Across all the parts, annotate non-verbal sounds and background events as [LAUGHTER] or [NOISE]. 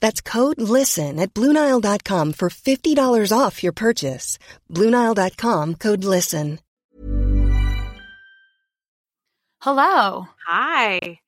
That's code LISTEN at Bluenile.com for $50 off your purchase. Bluenile.com code LISTEN. Hello. Hi.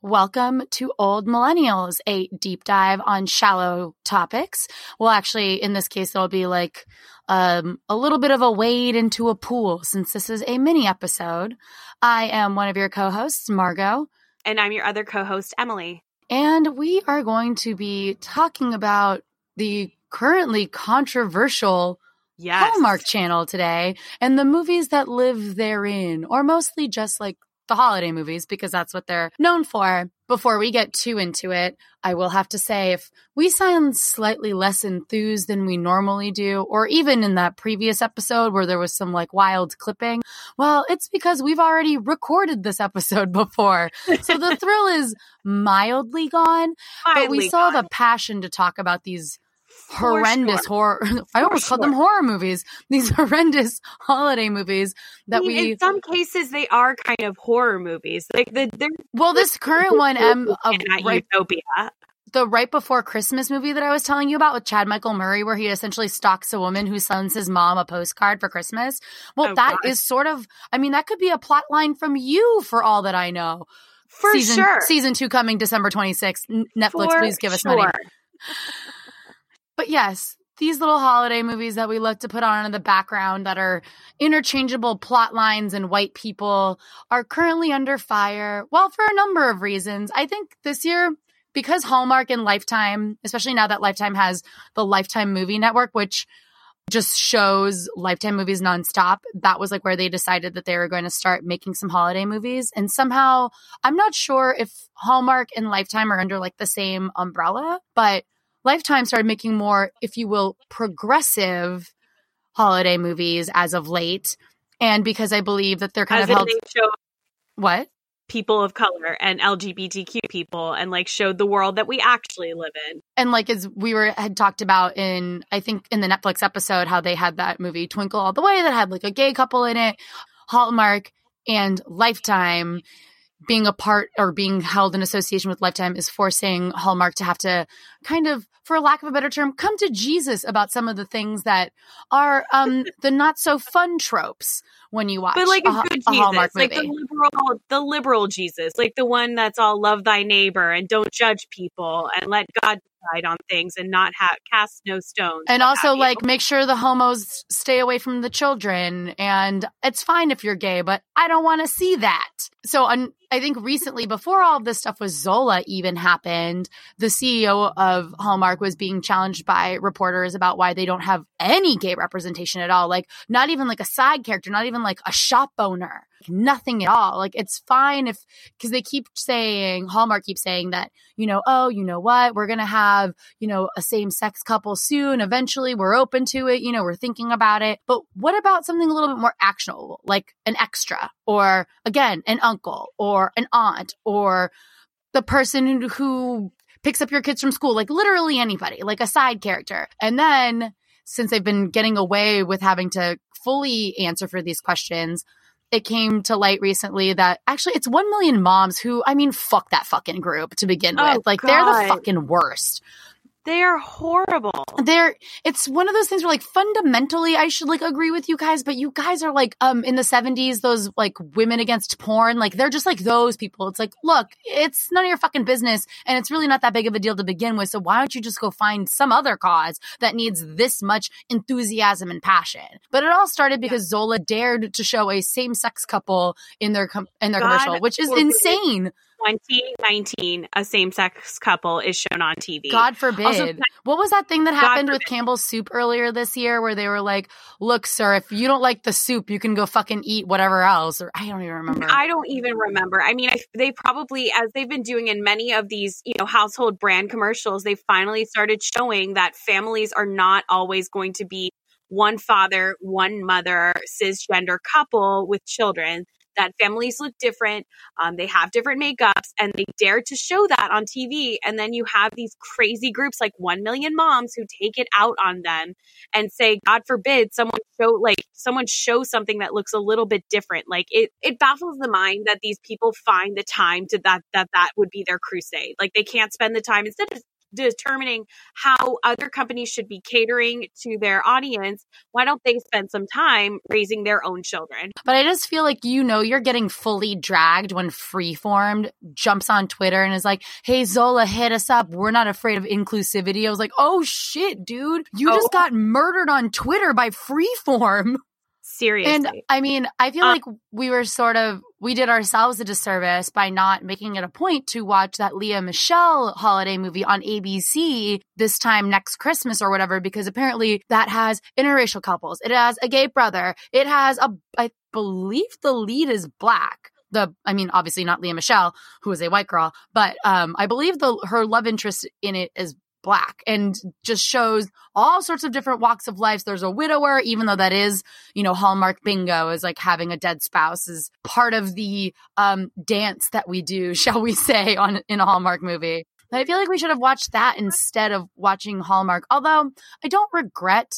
Welcome to Old Millennials, a deep dive on shallow topics. Well, actually, in this case, it'll be like um, a little bit of a wade into a pool since this is a mini episode. I am one of your co hosts, Margot. And I'm your other co host, Emily. And we are going to be talking about the currently controversial Yes. Hallmark Channel today and the movies that live therein, or mostly just like the holiday movies, because that's what they're known for. Before we get too into it, I will have to say if we sound slightly less enthused than we normally do, or even in that previous episode where there was some like wild clipping, well, it's because we've already recorded this episode [LAUGHS] before. So the [LAUGHS] thrill is mildly gone, but we Mildly still have a passion to talk about these horrendous sure. horror. [LAUGHS] I almost called them horror movies. [LAUGHS] These horrendous holiday movies that I mean, we. in some cases they are kind of horror movies. Like the Well, this current one, um, M, of at right, Utopia. the Write Before Christmas movie that I was telling you about with Chad Michael Murray, where he essentially stalks a woman who sends his mom a postcard for Christmas. Well, Oh, that God. is sort of. I mean, that could be a plot line from you, for all that I know. For season, sure. Season two coming December twenty sixth. Netflix, For please give us sure. money. But yes, these little holiday movies that we look to put on in the background that are interchangeable plot lines and white people are currently under fire. Well, for a number of reasons. I think this year, because Hallmark and Lifetime, especially now that Lifetime has the Lifetime Movie Network, which just shows Lifetime movies nonstop. That was like where they decided that they were going to start making some holiday movies. And somehow, I'm not sure if Hallmark and Lifetime are under like the same umbrella, but Lifetime started making more, if you will, progressive holiday movies as of late. And because I believe that they're kind As of held. show What? people of color and LGBTQ people and like showed the world that we actually live in. And like as we were had talked about in I think in the Netflix episode how they had that movie Twinkle All the Way that had like a gay couple in it, Hallmark and Lifetime being a part or being held in association with Lifetime is forcing Hallmark to have to kind of, for lack of a better term, come to Jesus about some of the things that are um, the not so fun tropes when you watch but like a, a, good a Jesus, like movie. the liberal, the liberal Jesus, like the one that's all love thy neighbor and don't judge people and let God decide on things and not have cast no stones. and also like make sure the homos stay away from the children and it's fine if you're gay but i don't want to see that so un- i think recently before all of this stuff with zola even happened the ceo of hallmark was being challenged by reporters about why they don't have any gay representation at all like not even like a side character not even like a shop owner nothing at all like it's fine if because they keep saying hallmark keeps saying that you know oh you know what we're gonna have you know, a same sex couple soon. Eventually, we're open to it. You know, we're thinking about it. But what about something a little bit more actionable, like an extra, or again, an uncle, or an aunt, or the person who picks up your kids from school, like literally anybody, like a side character. And then, since they've been getting away with having to fully answer for these questions, it came to light recently that actually it's 1 million moms who, I mean, fuck that fucking group to begin Oh, with. Like, they're the fucking worst they are horrible. there it's one of those things where like fundamentally I should like agree with you guys, but you guys are like um in the 70s, those like women against porn, like they're just like those people. It's like, look, it's none of your fucking business and it's really not that big of a deal to begin with. So why don't you just go find some other cause that needs this much enthusiasm and passion? But it all started because Zola dared to show a same-sex couple in their com- in their God commercial, which is insane. 2019, a same sex couple is shown on TV. God forbid. Also, what was that thing that happened with. Campbell's soup earlier this year where they were like, look, sir, if you don't like the soup, you can go fucking eat whatever else. Or I don't even remember. I don't even remember. I mean, I, they probably, as they've been doing in many of these, you know, household brand commercials, they finally started showing that families are not always going to be one father, one mother, cisgender couple with children. That families look different. Um, they have different makeups, and they dare to show that on TV. And then you have these crazy groups like One Million Moms who take it out on them and say, God forbid, someone show like someone show something that looks a little bit different. Like it, it baffles the mind that these people find the time to that that that would be their crusade. Like they can't spend the time instead of determining how other companies should be catering to their audience why don't they spend some time raising their own children but I just feel like you know you're getting fully dragged when Freeformed jumps on Twitter and is like, hey, Zola, hit us up. We're not afraid of inclusivity. I was like, oh shit, dude. You Oh. just got murdered on Twitter by Freeform. [LAUGHS] seriously And I mean, I feel Um, like we were sort of we did ourselves a disservice by not making it a point to watch that Lea Michele holiday movie on ABC this time next Christmas or whatever because apparently that has interracial couples. It has a gay brother. It has a I believe the lead is black. The I mean, obviously not Lea Michele, who is a white girl, but um I believe the her love interest in it is black and just shows all sorts of different walks of life. There's a widower, even though that is, you know, Hallmark bingo is like having a dead spouse is part of the um, dance that we do, [LAUGHS] shall we say, on in a Hallmark movie. But I feel like we should have watched that instead of watching Hallmark. Although I don't regret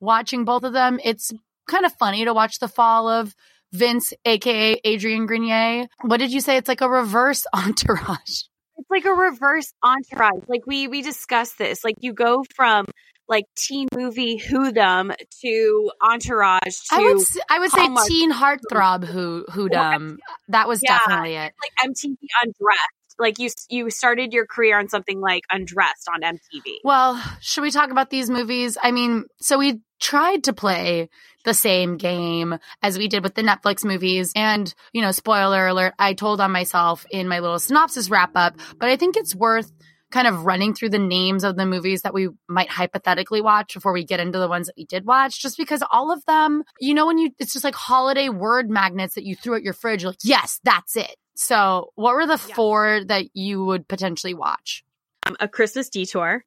watching both of them. It's kind of funny to watch the fall of Vince, aka Adrian Grenier. What did you say? It's like a reverse [LAUGHS] entourage. It's like a reverse entourage like we we discussed this like you go from like teen movie who them to entourage to I would I would say teen heartthrob who who them. That was Yeah. definitely it. like MTV Undressed. Like you, you started your career on something like Undressed on MTV. Well, should we talk about these movies? I mean, so we tried to play the same game as we did with the Netflix movies. And, you know, spoiler alert, I told on myself in my little synopsis wrap up, but I think it's worth kind of running through the names of the movies that we might hypothetically watch before we get into the ones that we did watch, just because all of them, you know, when you, it's just like holiday word magnets that you threw at your fridge, you're like, yes, that's it. So, what were the Yeah. four that you would potentially watch? Um, a Christmas Detour,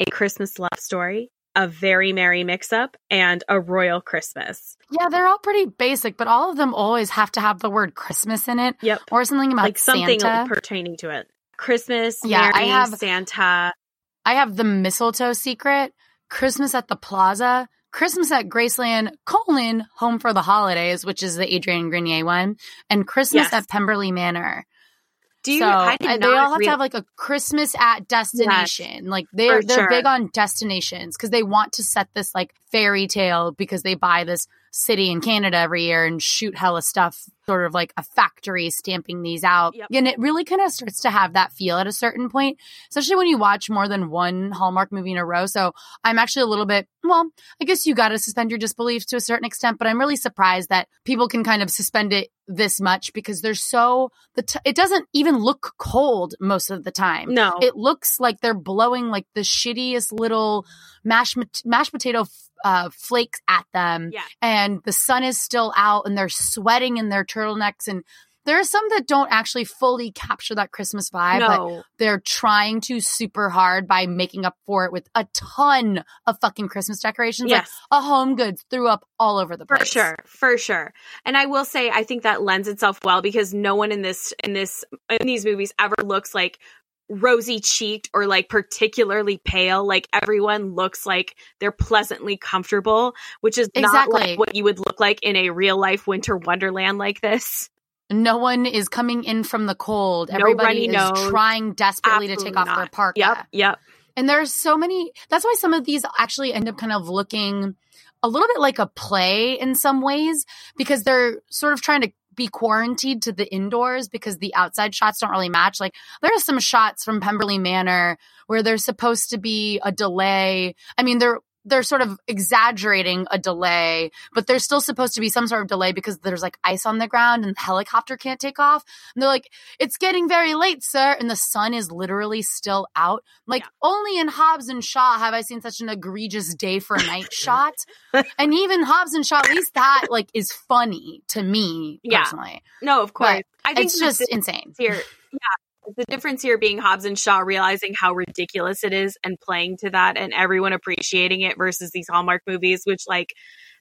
a Christmas Love Story, a Very Merry Mix Up, and a Royal Christmas. Yeah, they're all pretty basic, but all of them always have to have the word Christmas in it Yep. or something about like something Santa. pertaining to it. Christmas, Yeah, I have- Santa. I have the mistletoe secret, Christmas at the Plaza, Christmas at Graceland, colon, Home for the Holidays, which is the Adrian Grenier one, and Christmas Yes. at Pemberley Manor. Do you? so I did uh, they not all have real- to have like a Christmas at destination. Like they're they're sure. big on destinations because they want to set this like fairy tale because they buy this city in Canada every year and shoot hella stuff, sort of like a factory stamping these out. Yep. And it really kind of starts to have that feel at a certain point, especially when you watch more than one Hallmark movie in a row. So I'm actually a little bit, well, I guess you got to suspend your disbelief to a certain extent, but I'm really surprised that people can kind of suspend it this much because they're so the t- it doesn't even look cold most of the time. No. It looks like they're blowing like the shittiest little mashed mashed potato uh, flakes at them, Yeah. and the sun is still out, and they're sweating in their turtlenecks, and there are some that don't actually fully capture that Christmas vibe, but they're trying to super hard by making up for it with a ton of fucking Christmas decorations. Yes. Like a Home Goods threw up all over the place. For sure, for sure. And I will say I think that lends itself well because no one in this in this in these movies ever looks like rosy cheeked or like particularly pale. Like everyone looks like they're pleasantly comfortable, which is not like what you would look like in a real life winter wonderland like this. No one is coming in from the cold. Everybody is nose. trying desperately to take Absolutely off their parka. Yep, yep. And there's so many. That's why some of these actually end up kind of looking a little bit like a play in some ways because they're sort of trying to be quarantined to the indoors because the outside shots don't really match. Like there are some shots from Pemberley Manor where there's supposed to be a delay. I mean, they're they're sort of exaggerating a delay, but there's still supposed to be some sort of delay because there's like ice on the ground and the helicopter can't take off. And they're like, it's getting very late, sir. And the sun is literally still out. Like, Yeah. only in Hobbs and Shaw have I seen such an egregious day for a night [LAUGHS] shot. And even Hobbs and Shaw, at least that like is funny to me Yeah. No, of course. But I think It's just insane. here. Yeah. The difference here being Hobbs and Shaw realizing how ridiculous it is and playing to that and everyone appreciating it versus these Hallmark movies, which like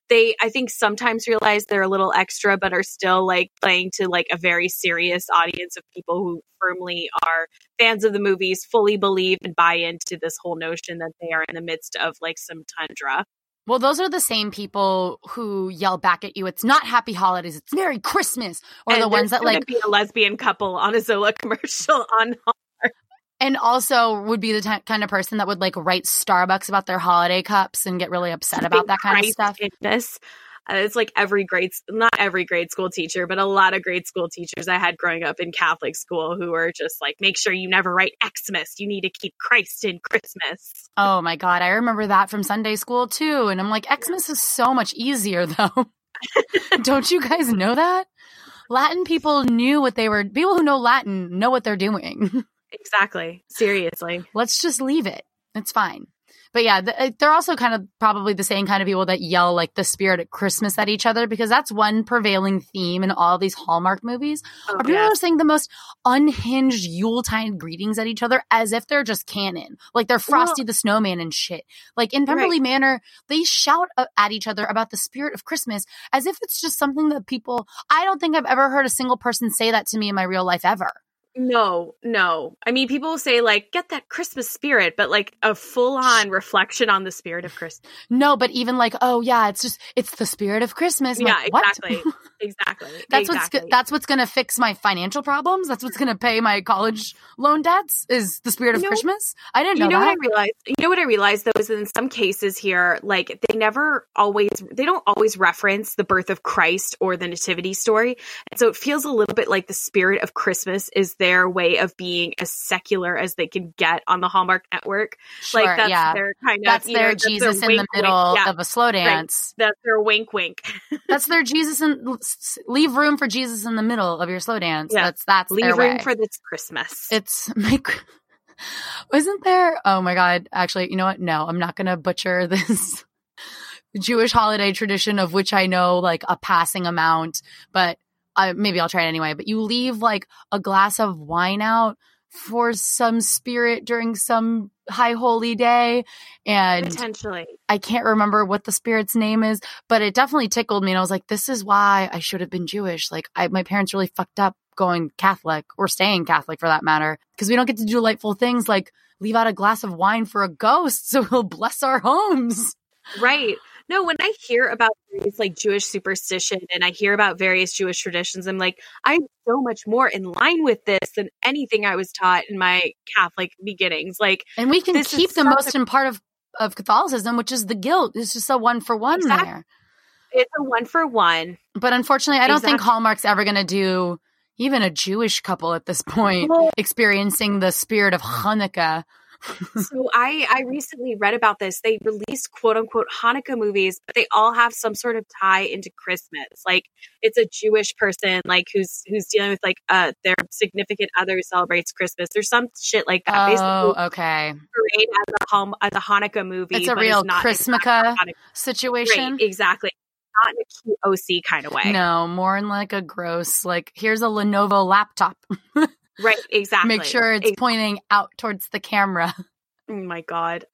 they I think sometimes realize they're a little extra but are still like playing to like a very serious audience of people who firmly are fans of the movies, fully believe and buy into this whole notion that they are in the midst of like some tundra. Well, those are the same people who yell back at you. It's not happy holidays. It's Merry Christmas. Or And the ones that like be a lesbian couple on a Zola [LAUGHS] commercial on and also would be the t- kind of person that would like write Starbucks about their holiday cups and get really upset about that kind of stuff. this. Uh, it's like every grade, not every grade school teacher, but a lot of grade school teachers I had growing up in Catholic school who were just like, make sure you never write Xmas. You need to keep Christ in Christmas. Oh my god, I remember that from Sunday school too. And I'm like, Xmas is so much easier [LAUGHS] though. Don't you guys know that? Latin people knew what they were. People who know Latin know what they're doing. [LAUGHS] Exactly. Seriously. Let's just leave it. It's fine. But yeah, th- they're also kind of probably the same kind of people that yell like the spirit at Christmas at each other because that's one prevailing theme in all these Hallmark movies. Oh, Are people yes. are saying the most unhinged Yuletide greetings at each other as if they're just canon, like they're Frosty the Snowman and shit. Like in Pemberley Manor, they shout uh, at each other about the spirit of Christmas as if it's just something that people. I don't think I've ever heard a single person say that to me in my real life ever. No, no. I mean, people say like, get that Christmas spirit, but like a full on reflection on the spirit of Christmas. No, but even like, oh yeah, it's just it's the spirit of Christmas. I'm Yeah, like, what? exactly. [LAUGHS] Exactly. That's exactly. what's that's what's gonna fix my financial problems. That's what's gonna pay my college loan debts. Is the spirit of You know- Christmas? I didn't know. you know, know that. what I realized? You know what I realized though is that in some cases here, like they never always, they don't always reference the birth of Christ or the nativity story, and so it feels a little bit like the spirit of Christmas is their way of being as secular as they can get on the Hallmark Network. Sure, like that's yeah, their kind of, that's their know, that's Jesus in wink, the middle. Yeah, of a slow dance. that's their wink, wink. [LAUGHS] That's their Jesus and leave room for Jesus in the middle of your slow dance. Yeah. That's that's Leave their room way. for this Christmas. it's [LAUGHS] make. Wasn't there? Oh my god! Actually, you know what? No, I'm not gonna butcher [LAUGHS] this Jewish holiday tradition of which I know like a passing amount, but uh, maybe I'll try it anyway. But you leave like a glass of wine out for some spirit during some high holy day, and Potentially. I can't remember what the spirit's name is, but it definitely tickled me. And I was like, this is why I should have been Jewish. Like, I, my parents really fucked up going Catholic or staying Catholic for that matter, because we don't get to do delightful things like leave out a glass of wine for a ghost [LAUGHS] so he'll bless our homes. Right. No, when I hear about various like Jewish superstition and I hear about various Jewish traditions, I'm like, I'm so much more in line with this than anything I was taught in my Catholic beginnings. Like, and we can keep the most in part of of Catholicism, which is the guilt. It's just a one for one Exactly. there. it's a one for one. But unfortunately, I don't think Hallmark's ever going to do even a Jewish couple at this point experiencing the spirit of Hanukkah. So I I recently read about this. They release quote unquote Hanukkah movies, but they all have some sort of tie into Christmas. Like it's a Jewish person like who's who's dealing with like uh their significant other who celebrates Christmas. There's some shit like that. Oh, Basically okay. parade as a hum, as a Hanukkah movie. It's a but real not Chrismukkah exactly situation. Right, exactly. Not in a cute OC kind of way. No, more in like a gross, like, here's a Lenovo laptop. [LAUGHS] Right, exactly. Make sure it's pointing out towards the camera. [LAUGHS] oh my god.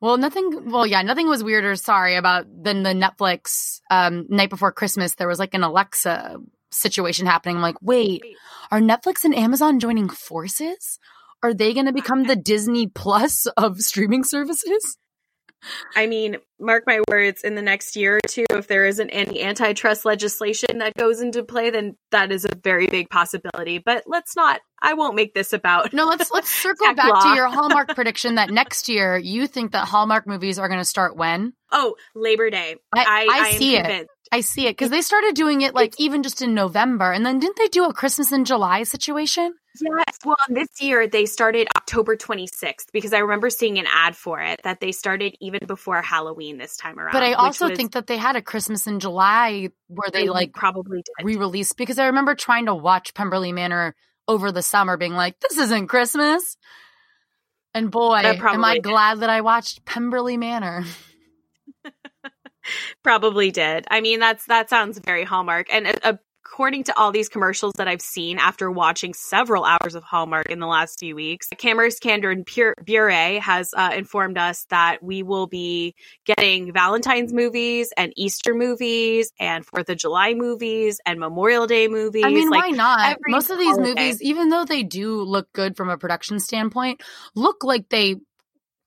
Well, nothing. Well, yeah, nothing was weirder. Sorry about than the Netflix um, night before Christmas. There was like an Alexa situation happening. I'm like, wait, are Netflix and Amazon joining forces? Are they going to become [LAUGHS] the Disney Plus of streaming services? I mean, mark my words, in the next year or two, if there isn't any antitrust legislation that goes into play, then that is a very big possibility. But let's not, I won't make this about. No, let's let's [LAUGHS] circle back law. to your Hallmark [LAUGHS] prediction that next year you think that Hallmark movies are going to start when? Oh, Labor Day. I- I am see it. convinced. I see it because they started doing it like even just in November, and then didn't they do a Christmas in July situation? Yes. Well, this year they started October 26th because I remember seeing an ad for it that they started even before Halloween this time around. But I also was- think that they had a Christmas in July where they like probably re-released because I remember trying to watch Pemberley Manor over the summer, being like, "This isn't Christmas." And boy, am I did. glad that I watched Pemberley Manor. [LAUGHS] [LAUGHS] Probably did. I mean, that's that sounds very Hallmark. And uh, according to all these commercials that I've seen after watching several hours of Hallmark in the last few weeks, Cameras Candor and Pure Bure has uh, informed us that we will be getting Valentine's movies and Easter movies and Fourth of July movies and Memorial Day movies. I mean, like, why not? Most of these holiday. movies, even though they do look good from a production standpoint, look like they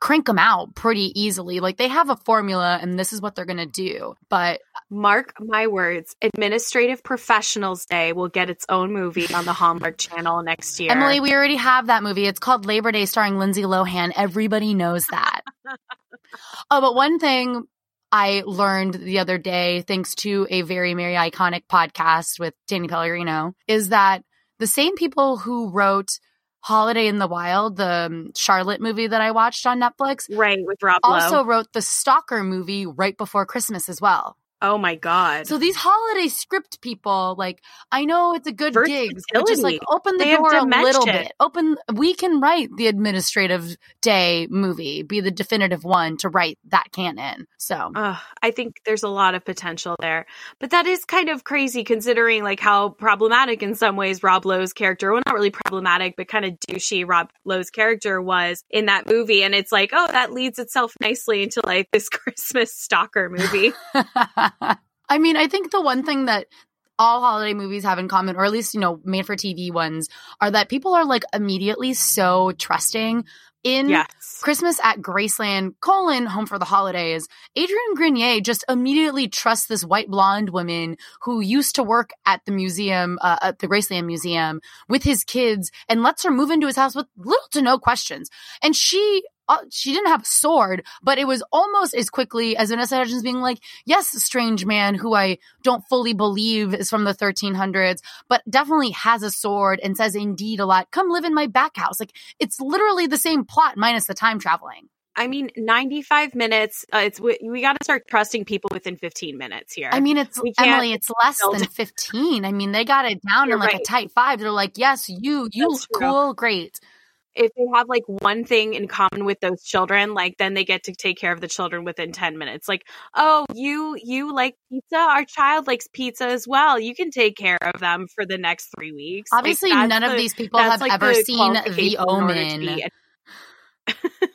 crank them out pretty easily. Like they have a formula and this is what they're going to do. But Mark my words, Administrative Professionals Day will get its own movie on the Hallmark Channel next year. Emily, we already have that movie. It's called Labor Day starring Lindsay Lohan. Everybody knows that. [LAUGHS] oh, but one thing I learned the other day, thanks to a very, very iconic podcast with Danny Pellegrino, is that the same people who wrote Holiday in the Wild, the um, Charlotte movie that I watched on Netflix, right with Rob Lowe. also wrote the Stalker movie right before Christmas as well. Oh my god. So these holiday script people, like, I know it's a good gig, but just like open the They door a little bit. Open, we can write the administrative day movie, be the definitive one to write that canon. So Ugh, I think there's a lot of potential there. But that is kind of crazy considering like how problematic in some ways Rob Lowe's character, well not really problematic, but kind of douchey Rob Lowe's character was in that movie. And it's like, oh, that leads itself nicely into like this [LAUGHS] Christmas stalker movie. [LAUGHS] I mean, I think the one thing that all holiday movies have in common, or at least, you know, made for TV ones, are that people are like immediately so trusting in yes. Christmas at Graceland, colon, home for the holidays. Adrian Grenier just immediately trusts this white blonde woman who used to work at the museum, uh, at the Graceland Museum with his kids and lets her move into his house with little to no questions. And she, uh, she didn't have a sword, but it was almost as quickly as Vanessa Hudgens being like, yes, strange man who I don't fully believe is from the 1300s, but definitely has a sword and says indeed a lot. Come live in my back house. Like it's literally the same plot minus the time traveling. I mean, 95 minutes. Uh, it's we, we got to start trusting people within 15 minutes here. I mean, it's Emily. It's less build- than fifteen. I mean, they got it down You're in like a tight five. They're like, yes, you, you, That's true. cool, great. If they have like one thing in common with those children, like then they get to take care of the children within 10 minutes. Like, oh, you you like pizza? Our child likes pizza as well. You can take care of them for the next three weeks. Obviously, that's none of these people have like, ever the seen The qualification in order to Omen. [LAUGHS]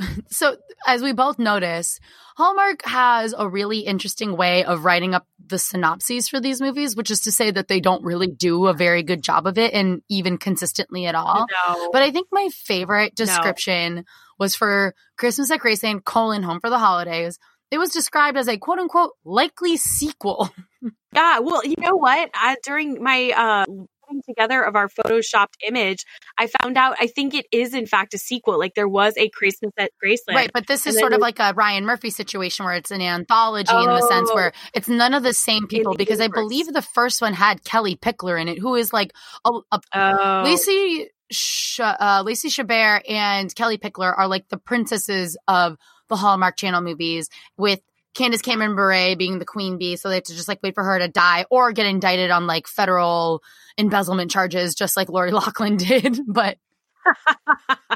[LAUGHS] So, as we both notice, Hallmark has a really interesting way of writing up the synopses for these movies, which is to say that they don't really do a very good job of it and even consistently at all. No. But I think my favorite description was for Christmas at Graceland, colon, home for the holidays. it was described as a quote unquote likely sequel. [LAUGHS] Yeah, well, you know what? I, during my uh, putting together of our photoshopped image, I found out I think it is in fact a sequel. Like there was a Christmas at Graceland, right? But this is sort of like a Ryan Murphy situation where it's an anthology oh, in the sense where oh. it's none of the same people. The because universe. I believe the first one had Kellie Pickler in it, who is like a, a oh. Lacey. Sh- uh, Lacey Chabert and Kellie Pickler are like the princesses of the Hallmark Channel movies, with Candace Cameron Bure being the queen bee, so they have to just like wait for her to die or get indicted on like federal embezzlement charges, just like Lori [LAUGHS] Loughlin did. But [LAUGHS]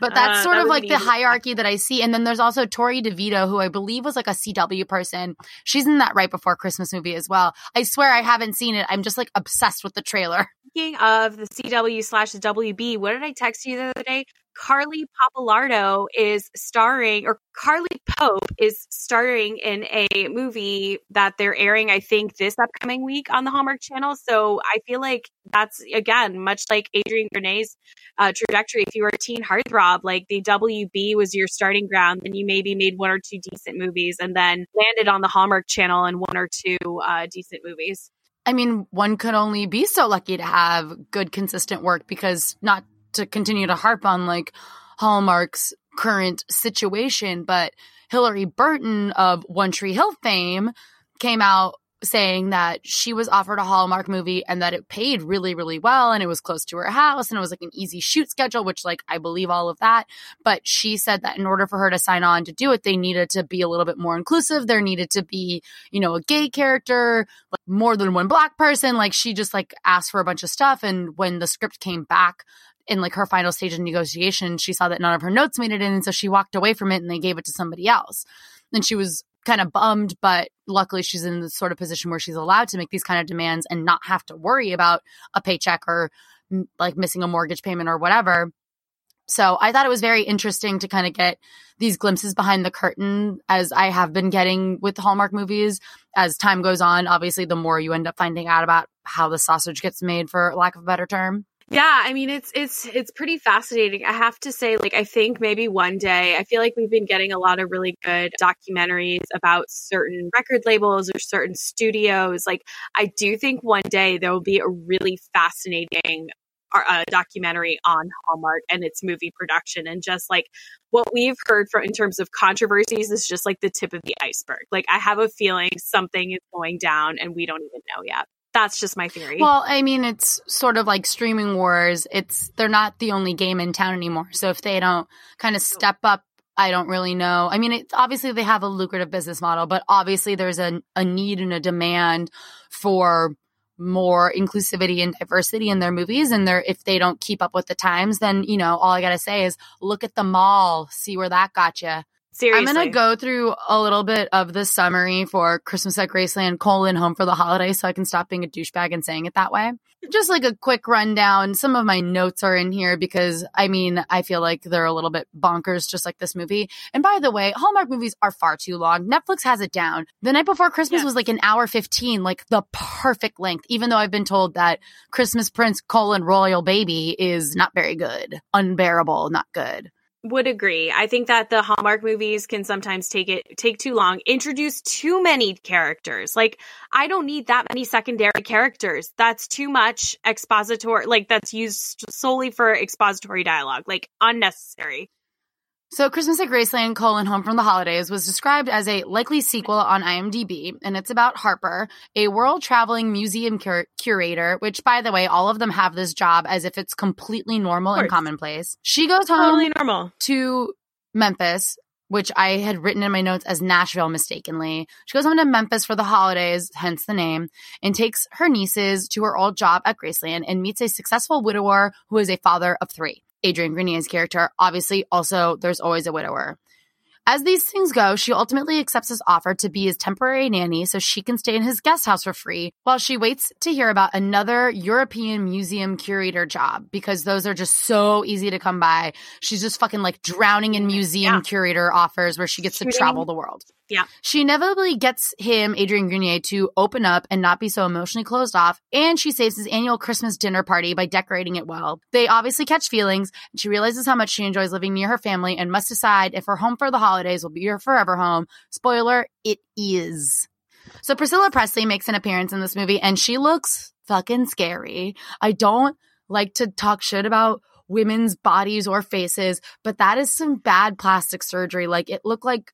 but that's uh, sort that of like the hierarchy that I see. And then there's also Torrey DeVitto, who I believe was like a CW person. She's in that Write Before Christmas movie as well. I swear I haven't seen it. I'm just like obsessed with the trailer. Speaking of the CW slash the WB, what did I text you the other day? Carly Pappalardo is starring, or Carly Pope is starring in a movie that they're airing, I think, this upcoming week on the Hallmark Channel. So I feel like that's, again, much like Adrian Grenier's uh, trajectory. If you were a teen heartthrob, like the WB was your starting ground, then you maybe made one or two decent movies and then landed on the Hallmark Channel in one or two uh, decent movies. I mean, one could only be so lucky to have good, consistent work because not to continue to harp on like Hallmark's current situation, but Hilarie Burton of One Tree Hill fame came out saying that she was offered a Hallmark movie and that it paid really, really well and it was close to her house and it was like an easy shoot schedule, which like I believe all of that. But she said that in order for her to sign on to do it, they needed to be a little bit more inclusive. There needed to be, you know, a gay character, like more than one black person. Like she just like asked for a bunch of stuff. And when the script came back, in like her final stage of negotiation, she saw that none of her notes made it in. And so she walked away from it and they gave it to somebody else. And she was kind of bummed, but luckily she's in the sort of position where she's allowed to make these kind of demands and not have to worry about a paycheck or like missing a mortgage payment or whatever. So I thought it was very interesting to kind of get these glimpses behind the curtain as I have been getting with Hallmark movies as time goes on. Obviously, the more you end up finding out about how the sausage gets made, for lack of a better term. Yeah, I mean it's it's it's pretty fascinating. I have to say like I think maybe one day I feel like we've been getting a lot of really good documentaries about certain record labels or certain studios. Like I do think one day there will be a really fascinating uh, documentary on Hallmark and its movie production and just like what we've heard from in terms of controversies is just like the tip of the iceberg. Like I have a feeling something is going down and we don't even know yet. That's just my theory. Well, I mean, it's sort of like streaming wars. It's they're not the only game in town anymore. So if they don't kind of step up, I don't really know. I mean, it's obviously they have a lucrative business model, but obviously there's a, a need and a demand for more inclusivity and diversity in their movies and they're if they don't keep up with the times then you know all i gotta say is look at the mall see where that got you Seriously. I'm going to go through a little bit of the summary for Christmas at Graceland, colon, home for the holiday, so I can stop being a douchebag and saying it that way. Just like a quick rundown. Some of my notes are in here because, I mean, I feel like they're a little bit bonkers, just like this movie. And by the way, Hallmark movies are far too long. Netflix has it down. The Night Before Christmas yeah. was like an hour 15, like the perfect length, even though I've been told that Christmas Prince, colon, Royal Baby is not very good. Unbearable, not good would agree. I think that the Hallmark movies can sometimes take it take too long, introduce too many characters. Like I don't need that many secondary characters. That's too much expository like that's used solely for expository dialogue, like unnecessary. So, Christmas at Graceland, colon, Home from the Holidays was described as a likely sequel on IMDb, and it's about Harper, a world traveling museum cur- curator, which, by the way, all of them have this job as if it's completely normal and commonplace. She goes home totally normal. to Memphis, which I had written in my notes as Nashville mistakenly. She goes home to Memphis for the holidays, hence the name, and takes her nieces to her old job at Graceland and meets a successful widower who is a father of three. Adrian Grenier's character. Obviously, also, there's always a widower. As these things go, she ultimately accepts his offer to be his temporary nanny so she can stay in his guest house for free while she waits to hear about another European museum curator job because those are just so easy to come by. She's just fucking like drowning in museum yeah. curator offers where she gets Shooting. to travel the world Yeah. She inevitably gets him, Adrian Grenier, to open up and not be so emotionally closed off. And she saves his annual Christmas dinner party by decorating it well. They obviously catch feelings. And she realizes how much she enjoys living near her family and must decide if her home for the holidays will be her forever home. Spoiler, it is. So Priscilla Presley makes an appearance in this movie and she looks fucking scary. I don't like to talk shit about women's bodies or faces, but that is some bad plastic surgery. Like it looked like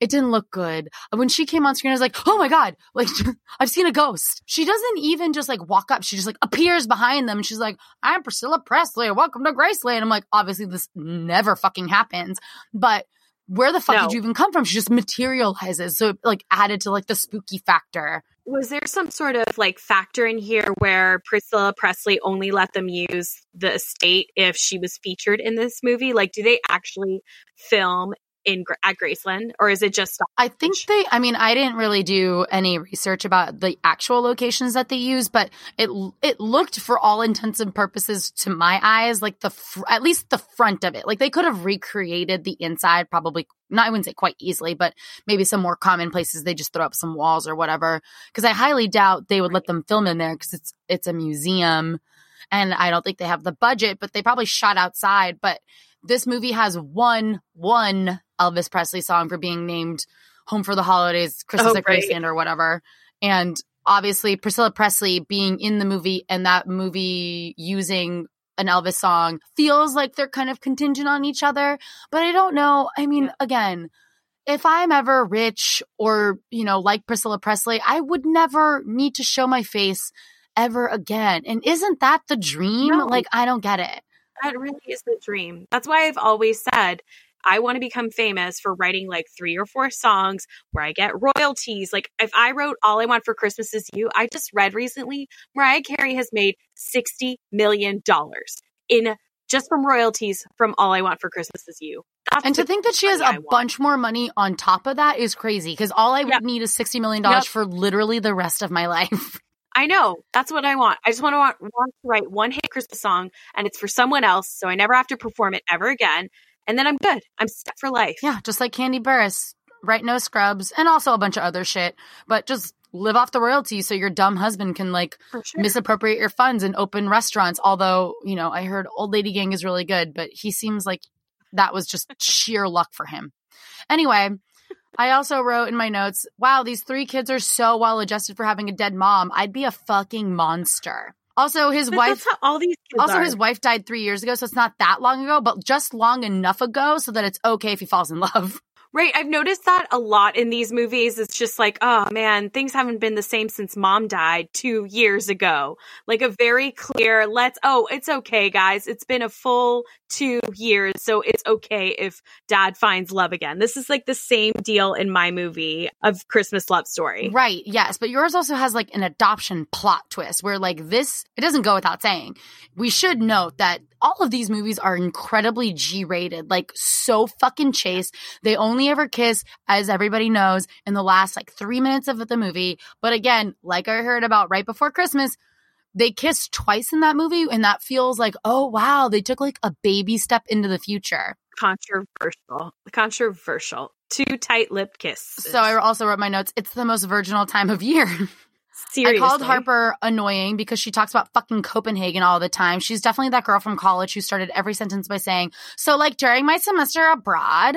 it didn't look good. When she came on screen, I was like, oh my God, like [LAUGHS] I've seen a ghost. She doesn't even just like walk up. She just like appears behind them and she's like, I'm Priscilla Presley. Welcome to Graceland. I'm like, obviously this never fucking happens, but where the fuck No. did you even come from? She just materializes. So it, like added to like the spooky factor. Was there some sort of like factor in here where Priscilla Presley only let them use the estate if she was featured in this movie? Like, do they actually film in at Graceland, or is it just I think they, I mean, I didn't really do any research about the actual locations that they use, but it, it looked for all intents and purposes to my eyes, like the, fr- at least the front of it. Like they could have recreated the inside probably, not, I wouldn't say quite easily, but maybe some more common places. They just throw up some walls or whatever. Cause I highly doubt they would let them film in there cause it's, it's a museum and I don't think they have the budget, but they probably shot outside. But this movie has one, one Elvis Presley song for being named Home for the Holidays, Christmas Oh, at right. Graceland or whatever. And obviously Priscilla Presley being in the movie and that movie using an Elvis song feels like they're kind of contingent on each other. But I don't know. I mean, again, if I'm ever rich or, you know, like Priscilla Presley, I would never need to show my face ever again. And isn't that the dream? No. Like, I don't get it. that really is the dream? That's why I've always said I want to become famous for writing like three or four songs where I get royalties. Like if I wrote All I Want for Christmas Is You, I just read recently Mariah Carey has made $60 million in just from royalties from All I Want for Christmas Is You. That's And to think that she has a bunch more money on top of that is crazy because all I would Yep. need is $60 million Yep. for literally the rest of my life. [LAUGHS] I know. That's what I want. I just want to want, want to write one hit Christmas song and it's for someone else so I never have to perform it ever again. And then I'm good. I'm set for life. yeah, just like Kandi Burruss, right? No scrubs, and also a bunch of other shit, but just live off the royalties so your dumb husband can like sure. misappropriate your funds and open restaurants. Although, you know, I heard Old Lady Gang is really good, but he seems like that was just [LAUGHS] sheer luck for him. Anyway, I also wrote in my notes, wow, these three kids are so well adjusted for having a dead mom. I'd be a fucking monster. Also, his But wife that's how all these also are. his wife died three years ago, so it's not that long ago, but just long enough ago so that it's okay if he falls in love. Right. I've noticed that a lot in these movies. It's just like, oh man, things haven't been the same since mom died two years ago. Like a very clear, let's, oh, it's okay, guys. It's been a full two years. So it's okay if dad finds love again. This is like the same deal in my movie of Christmas Love Story. Right, yes, but yours also has like an adoption plot twist where like this it doesn't go without saying. We should note that all of these movies are incredibly G-rated, like so fucking chase. They only ever kiss as everybody knows in the last like 3 minutes of the movie. But again, like I heard about right before Christmas, they kiss twice in that movie and that feels like, "Oh wow, they took like a baby step into the future." Controversial. Controversial. Two tight lipped kiss. So I also wrote my notes, it's the most virginal time of year. Seriously. I called Harper annoying because she talks about fucking Copenhagen all the time. She's definitely that girl from college who started every sentence by saying, So, like, during my semester abroad,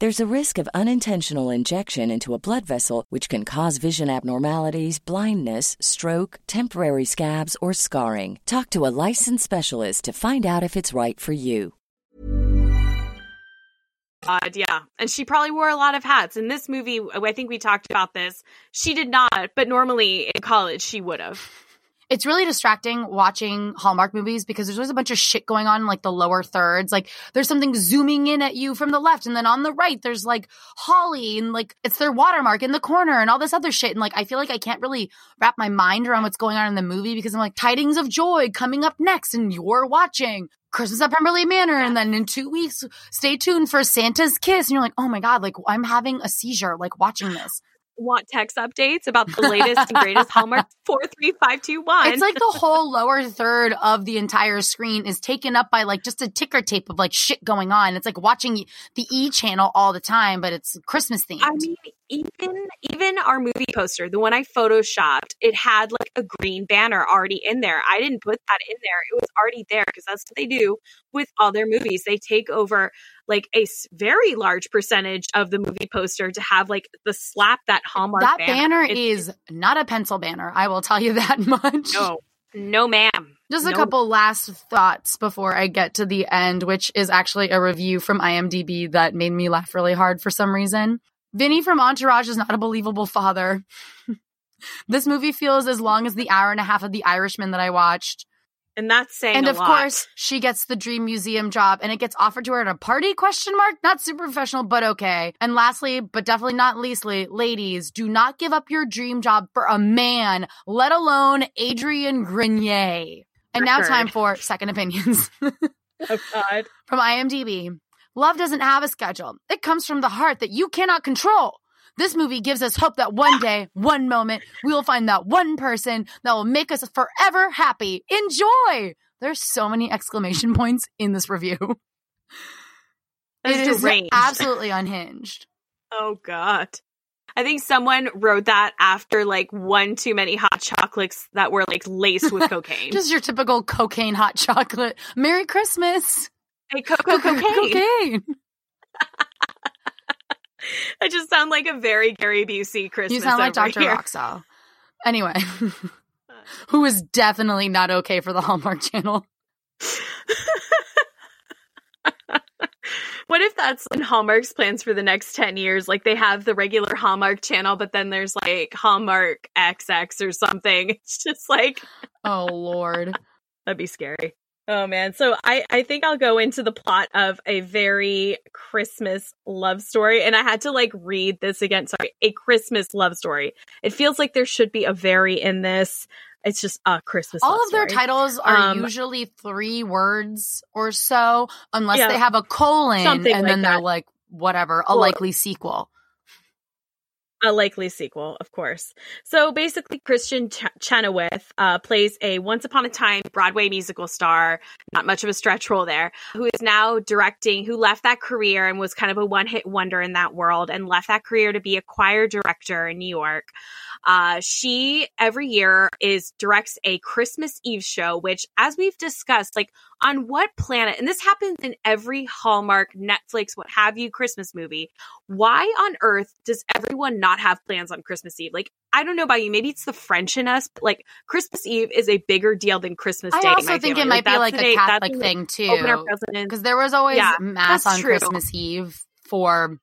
There's a risk of unintentional injection into a blood vessel, which can cause vision abnormalities, blindness, stroke, temporary scabs, or scarring. Talk to a licensed specialist to find out if it's right for you. God, yeah. And she probably wore a lot of hats. In this movie, I think we talked about this. She did not, but normally in college she would have. It's really distracting watching Hallmark movies because there's always a bunch of shit going on in like the lower thirds. Like there's something zooming in at you from the left and then on the right there's like Holly and like it's their watermark in the corner and all this other shit. And like I feel like I can't really wrap my mind around what's going on in the movie because I'm like tidings of joy coming up next and you're watching Christmas at Pemberley Manor. And then in two weeks, stay tuned for Santa's Kiss. And you're like, oh my God, like I'm having a seizure, like watching this. Want text updates about the latest and greatest [LAUGHS] Hallmark 43521. It's like the whole lower third of the entire screen is taken up by like just a ticker tape of like shit going on. It's like watching the E channel all the time, but it's Christmas themed. I mean, even even our movie poster, the one I photoshopped, it had like a green banner already in there. I didn't put that in there; it was already there because that's what they do with all their movies. They take over like a very large percentage of the movie poster to have like the slap that Hallmark. That banner, banner is not a pencil banner. I will tell you [LAUGHS] that much. no, no, ma'am. Just a No. couple last thoughts before I get to the end, which is actually a review from IMDb that made me laugh really hard for some reason. Vinny from Entourage is not a believable father. [LAUGHS] this movie feels as long as the hour and a half of The Irishman that I watched. And that's saying. and of lot. course, she gets the dream museum job and it gets offered to her at a party question mark. Not super professional, but okay. And lastly, but definitely not leastly, ladies, do not give up your dream job for a man, let alone Adrian Grenier. And now time for second opinions. [LAUGHS] oh God. from IMDb. Love doesn't have a schedule. It comes from the heart that you cannot control. This movie gives us hope that one day, one moment, we will find that one person that will make us forever happy. Enjoy! There's so many exclamation [LAUGHS] points in this review. That's it is deranged. absolutely unhinged. Oh God. I think someone wrote that after like one too many hot chocolates that were like laced with [LAUGHS] cocaine. Just your typical cocaine hot chocolate. Merry Christmas. hey, cocoa cocaine. cocaine. I just sound like a very Gary Busey Christmas. You sound like Dr. here. Roxel. Anyway, [LAUGHS] who is [LAUGHS] definitely not okay for the Hallmark Channel. [LAUGHS] What if that's in Hallmark's plans for the next 10 years? Like they have the regular Hallmark channel, but then there's like Hallmark XX or something. It's just like, Oh, Lord. that'd be scary. Oh man. So I, I think I'll go into the plot of a very Christmas love story. And I had to like read this again. Sorry. A Christmas love story. It feels like there should be a very in this. It's just a Christmas All of their story. titles are Um, usually three words or so, unless Yeah. they have a colon and like then they're like, whatever, a Or- likely sequel. A likely sequel, of course. So basically, Kristen Ch- Chenoweth uh, plays a once upon a time Broadway musical star, not much of a stretch role there, who is now directing, who left that career and was kind of a one hit wonder in that world and left that career to be a choir director in New York. Uh, she every year is directs a Christmas Eve show, which, as we've discussed, like on what planet, and this happens in every Hallmark, Netflix, what have you, Christmas movie. Why on earth does everyone not have plans on Christmas Eve? Like, I don't know about you, maybe it's the French in us, but like Christmas Eve is a bigger deal than Christmas Day. I also think family. it might be like a day- Catholic thing too. Open our presents. Because there was always Yeah, mass on true. Christmas Eve for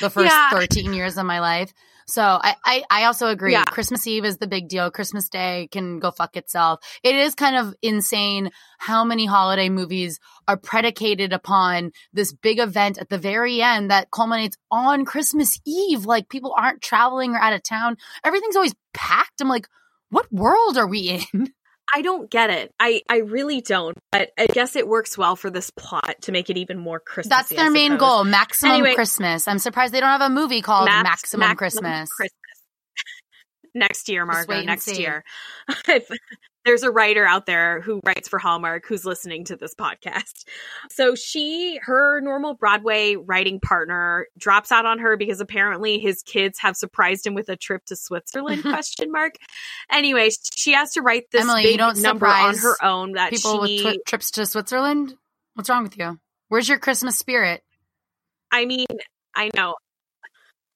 the first Yeah. 13 years of my life. So I, I, I also agree. Yeah. Christmas Eve is the big deal. Christmas Day can go fuck itself. It is kind of insane how many holiday movies are predicated upon this big event at the very end that culminates on Christmas Eve. Like people aren't traveling or out of town. Everything's always packed. I'm like, what world are we in? [LAUGHS] I don't get it. I, I really don't. But I guess it works well for this plot to make it even more Christmas. That's their main goal, maximum Anyway. Christmas. I'm surprised they don't have a movie called Maximum, Christmas. [LAUGHS] next year, Margot. Next see. year. [LAUGHS] [LAUGHS] There's a writer out there who writes for Hallmark who's listening to this podcast. So she, her normal Broadway writing partner, drops out on her because apparently his kids have surprised him with a trip to Switzerland? [LAUGHS] question mark. Anyway, she has to write this Emily, you don't number on her own that People she. with trips to Switzerland. What's wrong with you? Where's your Christmas spirit? I mean, I know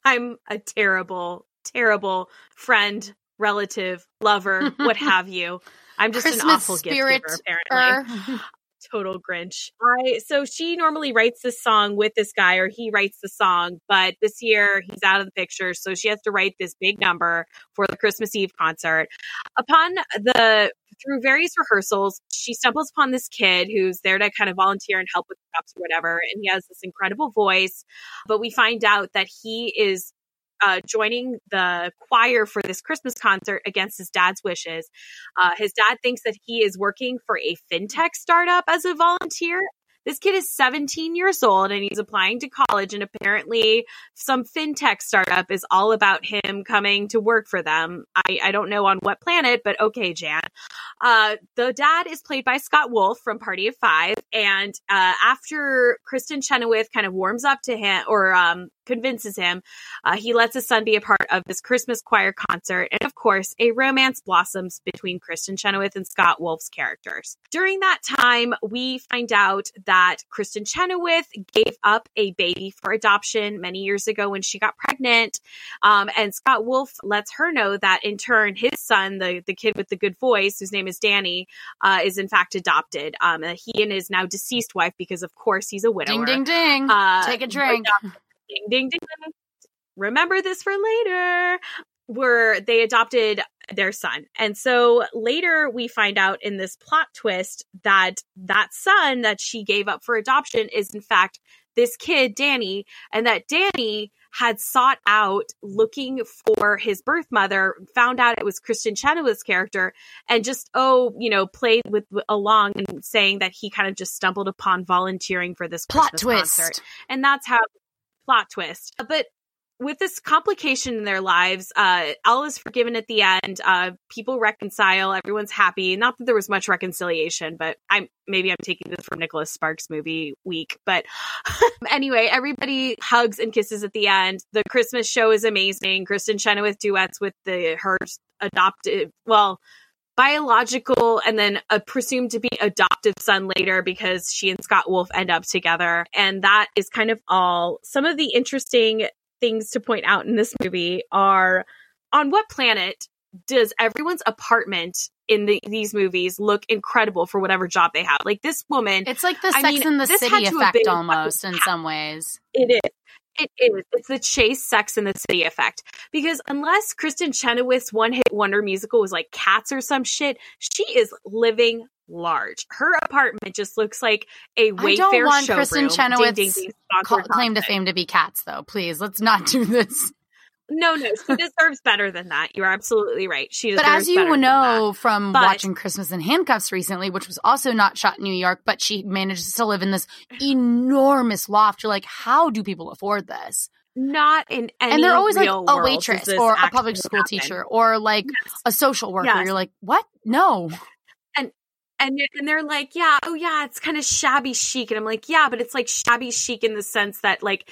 I'm a terrible, terrible friend, relative, lover, what [LAUGHS] have you. I'm just Christmas an awful spirit. gift giver, apparently. Er. [LAUGHS] Total Grinch. I so she normally writes this song with this guy, or he writes the song, but this year he's out of the picture, so she has to write this big number for the Christmas Eve concert. Upon the through various rehearsals, she stumbles upon this kid who's there to kind of volunteer and help with props or whatever, and he has this incredible voice. But we find out that he is uh, joining the choir for this Christmas concert against his dad's wishes. Uh, his dad thinks that he is working for a fintech startup as a volunteer. This kid is 17 years old and he's applying to college, and apparently, some fintech startup is all about him coming to work for them. I, I don't know on what planet, but okay, Jan. Uh, the dad is played by Scott Wolf from Party of Five, and uh, after Kristen Chenoweth kind of warms up to him or um, convinces him, uh, he lets his son be a part of this Christmas choir concert, and of course, a romance blossoms between Kristen Chenoweth and Scott Wolf's characters. During that time, we find out that Kristen Chenoweth gave up a baby for adoption many years ago when she got pregnant, um, and Scott Wolf lets her know that in turn, his son, the the kid with the good voice, whose name is Danny, uh, is in fact adopted. Um, he and his now deceased wife, because of course he's a widower. ding, ding, ding. Uh, Take a drink. Ding, ding, ding. Remember this for later. Where they adopted their son. And so later we find out in this plot twist that that son that she gave up for adoption is in fact this kid, Danny, and that Danny had sought out looking for his birth mother, found out it was Kristen Chenoweth's character, and just, oh, you know, played with along and saying that he kind of just stumbled upon volunteering for this Plot Christmas twist. concert and that's how plot twist. But with this complication in their lives, uh, all is forgiven at the end. Uh, people reconcile. Everyone's happy. Not that there was much reconciliation, but I'm maybe I'm taking this from Nicholas Sparks movie week. But [LAUGHS] anyway, everybody hugs and kisses at the end. The Christmas show is amazing. Kristen Chenoweth duets with the her adopted well biological and then a presumed to be adoptive son later because she and Scott Wolf end up together. And that is kind of all. Some of the interesting things to point out in this movie are on what planet does everyone's apartment in the, these movies look incredible for whatever job they have? Like this woman, It's like the I Sex mean, in the City had to have effect been almost in some ways. it is. It is. It's the Chase Sex in the City effect. Because unless Kristen Chenoweth's one hit wonder musical was like Cats or some shit, she is living large. Her apartment just looks like a Wayfair I don't want. Kristen Ding, Chenoweth's ding, ding, Call, claim to fame to be cats, though. Please, let's not do this. No, no, she deserves better than that. You're absolutely right. She deserves But as you know from But- watching Christmas in Handcuffs recently, which was also not shot in New York, but she manages to live in this enormous loft. You're like, how do people afford this? Not in any and they're always like a waitress or a public school happen. teacher or like Yes. a social worker. Yes. You're like, what? No. and and they're like, yeah, oh yeah, it's kind of shabby chic, and I'm like, yeah, but it's like shabby chic in the sense that like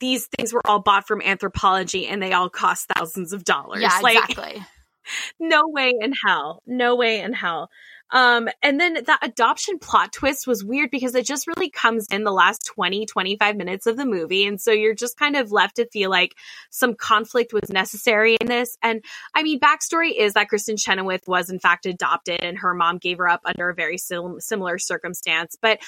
these things were all bought from Anthropologie and they all cost thousands of dollars. Yeah, like, exactly. no way in hell, no way in hell. Um, and then that adoption plot twist was weird because it just really comes in the last 20, 25 minutes of the movie. And so you're just kind of left to feel like some conflict was necessary in this. And I mean, backstory is that Kristen Chenoweth was in fact adopted and her mom gave her up under a very sim- similar circumstance. But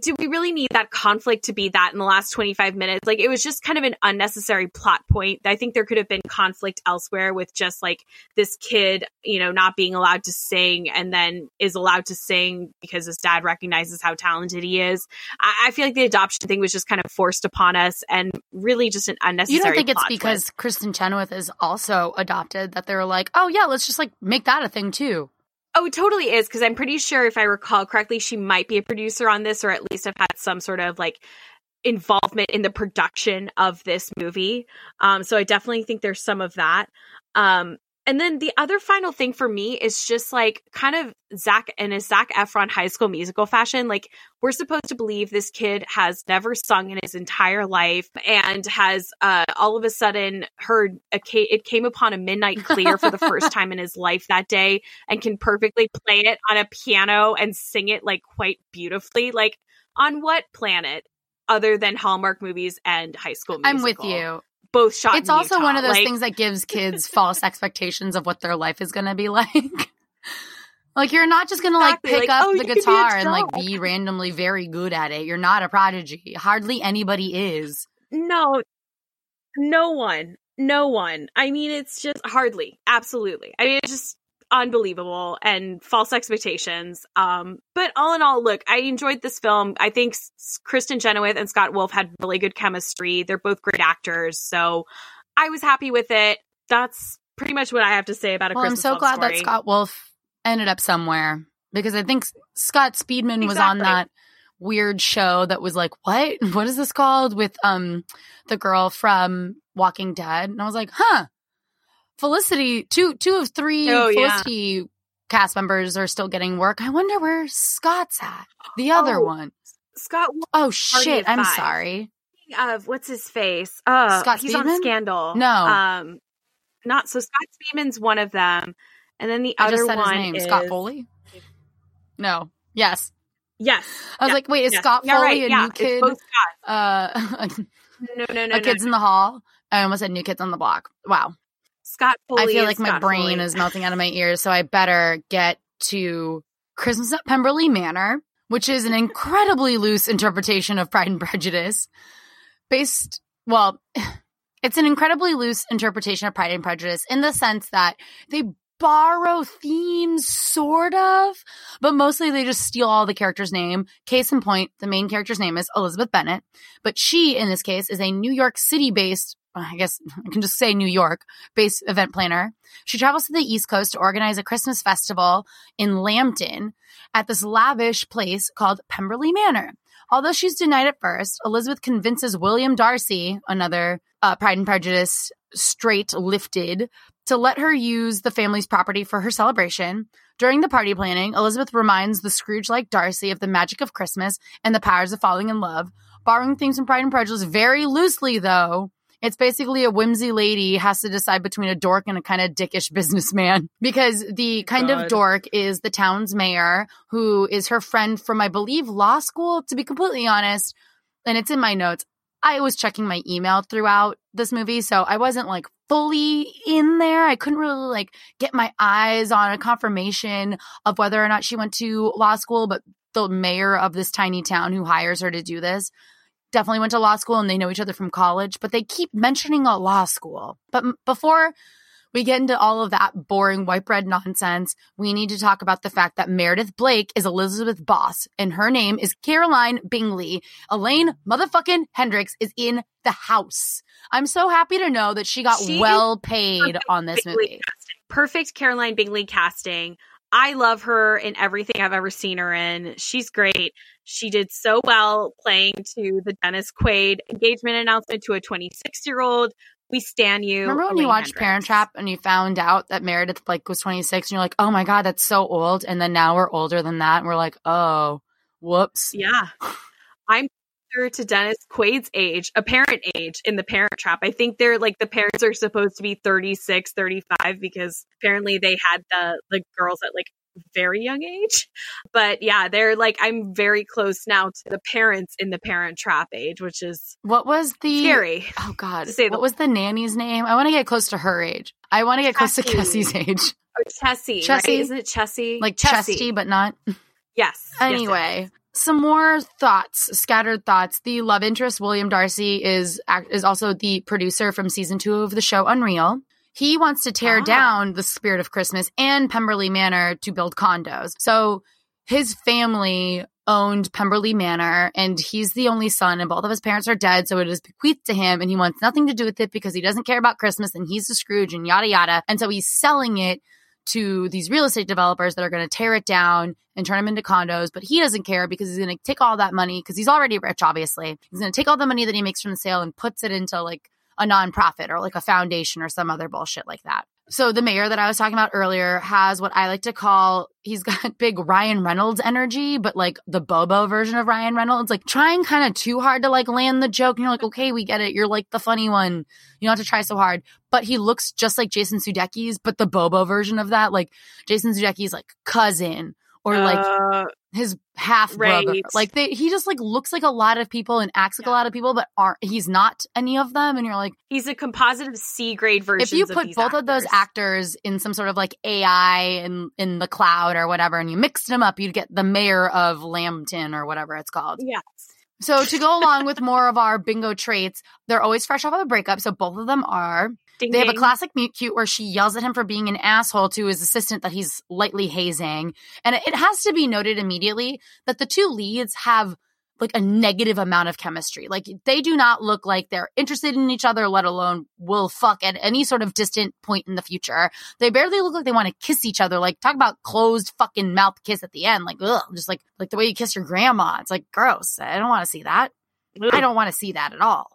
do we really need that conflict to be that in the last 25 minutes? Like, it was just kind of an unnecessary plot point. I think there could have been conflict elsewhere with just like this kid, you know, not being allowed to sing and then is allowed to sing because his dad recognizes how talented he is. I, I feel like the adoption thing was just kind of forced upon us and really just an unnecessary You don't think it's because twist. Kristen Chenoweth is also adopted that they're like, oh yeah, let's just like make that a thing too. Oh, it totally is because I'm pretty sure if I recall correctly, she might be a producer on this, or at least have had some sort of like involvement in the production of this movie. Um, so I definitely think there's some of that. Um, and then the other final thing for me is just like kind of Zach and a Zac Efron high school musical fashion. Like we're supposed to believe this kid has never sung in his entire life and has uh, all of a sudden heard a it came upon a midnight clear for the first [LAUGHS] time in his life that day and can perfectly play it on a piano and sing it like quite beautifully. Like on what planet other than Hallmark movies and High School Musical? I'm with you both shot. It's also Utah. one of those like, things that gives [LAUGHS] kids false expectations of what their life is going to be [LAUGHS] like. like you're not just going to Exactly, like pick like, up oh, the you can be a guitar and like be randomly very good at it. You're not a prodigy. Hardly anybody is. No, no one, no one. I mean, it's just hardly, absolutely. I mean, it's just unbelievable and false expectations. Um, but all in all, look, I enjoyed this film. I think S- Kristen Chenoweth and Scott Wolf had really good chemistry. They're both great actors, so I was happy with it. That's pretty much what I have to say about a Christmas. Well, I'm so glad story. that Scott Wolf ended up somewhere because I think Scott Speedman was on that weird show that was like, what? [LAUGHS] What is this called? With um the girl from Walking Dead. And I was like, huh. Felicity, two two of three Oh, yeah. Felicity cast members are still getting work. I wonder where Scott's at. The other Oh, one. Scott Oh shit, I'm Five. sorry. of what's his face? Uh, Scott he's on Scandal. No. um, not so. Scott Speedman's one of them, and then the I other just said one his name. is Scott Foley? No. Yes. Yes, I was Yeah. like, wait, is yes. Scott Yeah, Foley right. a yeah, new kid? Uh [LAUGHS] No, no, no, a no, kids no. in the hall. I almost said new kids on the block. Wow. Scott Foley. I feel like my Scott brain Foley. is melting out of my ears, so I better get to Christmas at Pemberley Manor, which is an incredibly loose interpretation of Pride and Prejudice. Based, well, [SIGHS] it's an incredibly loose interpretation of Pride and Prejudice in the sense that they borrow themes, sort of, but mostly they just steal all the characters' name. Case in point, the main character's name is Elizabeth Bennet, but she, in this case, is a New York City based, I guess [LAUGHS] I can just say New York based event planner. She travels to the East Coast to organize a Christmas festival in Lambton at this lavish place called Pemberley Manor. Although she's denied at first, Elizabeth convinces William Darcy, another uh, Pride and Prejudice straight lifted, to let her use the family's property for her celebration. During the party planning, Elizabeth reminds the Scrooge like Darcy of the magic of Christmas and the powers of falling in love, borrowing themes from Pride and Prejudice very loosely, though. It's basically a whimsy lady has to decide between a dork and a kind of dickish [LAUGHS] businessman because the kind of dork is the town's mayor, who is her friend from, I believe, law school, to be completely honest. And it's in my notes. I was checking my email throughout this movie, so I wasn't like fully in there. I couldn't really like get my eyes on a confirmation of whether or not she went to law school, but the mayor of this tiny town who hires her to do this definitely went to law school and they know each other from college, but they keep mentioning a law school. But m- before we get into all of that boring white bread nonsense, we need to talk about the fact that Meredith Blake is Elizabeth Boss and her name is Caroline Bingley. Elaine motherfucking Hendrix is in the house. I'm so happy to know that she got She well paid on this Bingley movie. casting. Perfect Caroline Bingley casting. I love her in everything I've ever seen her in. She's great. She did so well playing to the Dennis Quaid engagement announcement to a 26 year old. We stand you. Remember when you watched Parent Trap and you found out that Meredith Blake was 26 and you're like, oh my God, that's so old. And then now we're older than that. And we're like, oh, whoops. Yeah. I'm closer to Dennis Quaid's age, apparent age in the Parent Trap. I think they're like the parents are supposed to be 36, 35 because apparently they had the the girls at like very young age. But yeah, they're like I'm very close now to the parents in the Parent Trap age, which is What was the scary. Oh God! to say the- what was the nanny's name? I want to get close to her age. I want to get close to. Kessie's age, Or Chessie, Chessie. right? Isn't it Chessie? like Chessie. Chesty, but not. Yes. Yes, Anyway, is. Some more thoughts, scattered thoughts. The love interest William Darcy is is also the producer from season two of the show Unreal. He wants to tear Ah. down the spirit of Christmas and Pemberley Manor to build condos. So his family owned Pemberley Manor and he's the only son and both of his parents are dead. So it is bequeathed to him and he wants nothing to do with it because he doesn't care about Christmas and he's a Scrooge and yada yada. And so he's selling it to these real estate developers that are going to tear it down and turn them into condos. But he doesn't care because he's going to take all that money because he's already rich, obviously. He's going to take all the money that he makes from the sale and puts it into like a nonprofit or like a foundation or some other bullshit like that. So the mayor that I was talking about earlier has what I like to call he's got [LAUGHS] big Ryan Reynolds energy, but like the Bobo version of Ryan Reynolds, like trying kind of too hard to like land the joke. And you're like, okay, we get it. You're like the funny one. You don't have to try so hard. But he looks just like Jason Sudeikis, but the Bobo version of that, like Jason Sudeikis like cousin or like Uh, his half brother. Right. Like they, he just like looks like a lot of people and acts like a lot of people, but aren't he's not any of them. And you're like, he's a composite of C grade version. if you put both of those actors in some sort of like AI in in the cloud or whatever, and you mixed them up, you'd get the mayor of Lambton or whatever it's called. yes, So to go along with more of our bingo traits, they're always fresh off of a breakup. So both of them are. Ding, They have a classic mute cute where she yells at him for being an asshole to his assistant that he's lightly hazing. And it has to be noted immediately that the two leads have like a negative amount of chemistry. Like they do not look like they're interested in each other, let alone will fuck at any sort of distant point in the future. They barely look like they want to kiss each other. Like talk about closed fucking mouth kiss at the end. Like ugh, just like like the way you kiss your grandma. It's like gross. I don't want to see that. I don't want to see that at all.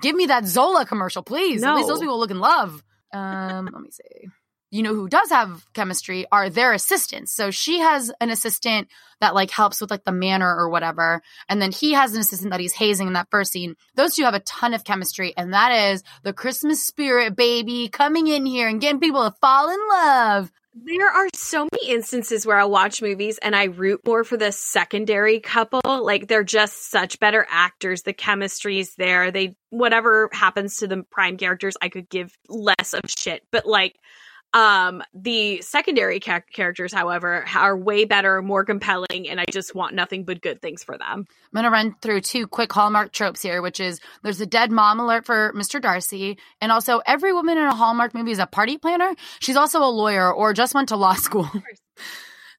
Give me that Zola commercial, please. At least those people look in love. Um, let me see. You know who does have chemistry are their assistants. So she has an assistant that like helps with like the manor or whatever, and then he has an assistant that he's hazing in that first scene. Those two have a ton of chemistry, and that is the Christmas spirit baby coming in here and getting people to fall in love. There are so many instances where I'll watch movies and I root more for the secondary couple. Like they're just such better actors. The chemistry's there. They whatever happens to the prime characters, I could give less of shit. But like um the secondary ca- characters however are way better more compelling and i just want nothing but good things for them I'm going to run through two quick Hallmark tropes here, which is there's a dead mom alert for Mr. Darcy. And also, every woman in a Hallmark movie is a party planner. She's also a lawyer or just went to law [LAUGHS] school.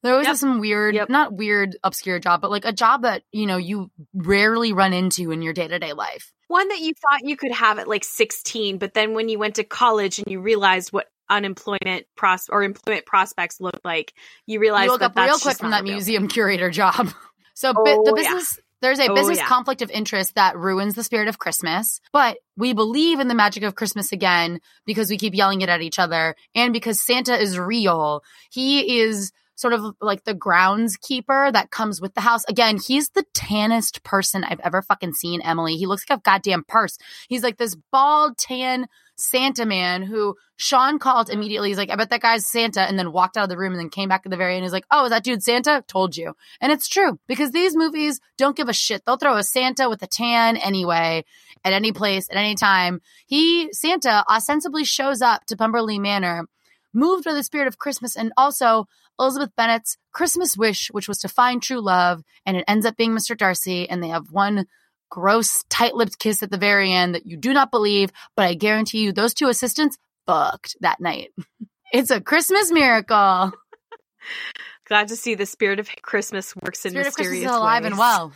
There always Yep. has some weird, Yep. not weird, obscure job, but like a job that, you know, you rarely run into in your day to day life. one that you thought you could have at like 16 but then when you went to college and you realized what unemployment pros or employment prospects look like you realize you woke that up that's real quick from that museum curator job. [LAUGHS] So Oh, the yeah. business, there's a Oh, business yeah. conflict of interest that ruins the spirit of Christmas, but we believe in the magic of Christmas again because we keep yelling it at each other and because Santa is real. He is sort of like the groundskeeper that comes with the house. Again, he's the tannest person I've ever fucking seen, Emily. He looks like a goddamn purse. He's like this bald, tan Santa man who Sean called immediately. He's like, I bet that guy's Santa, and then walked out of the room and then came back at the very end. He's like, Oh, is that dude Santa? Told you. And it's true because these movies don't give a shit. They'll throw a Santa with a tan anyway at any place at any time. He, Santa, ostensibly shows up to Pemberley Manor, moved by the spirit of Christmas, and also Elizabeth Bennet's Christmas wish, which was to find true love, and it ends up being Mr. Darcy, and they have one gross, tight-lipped kiss at the very end that you do not believe, but I guarantee you those two assistants fucked that night. [LAUGHS] It's a Christmas miracle. [LAUGHS] glad to see the spirit of christmas works in Spirit Christmas mysterious is alive ways. and well.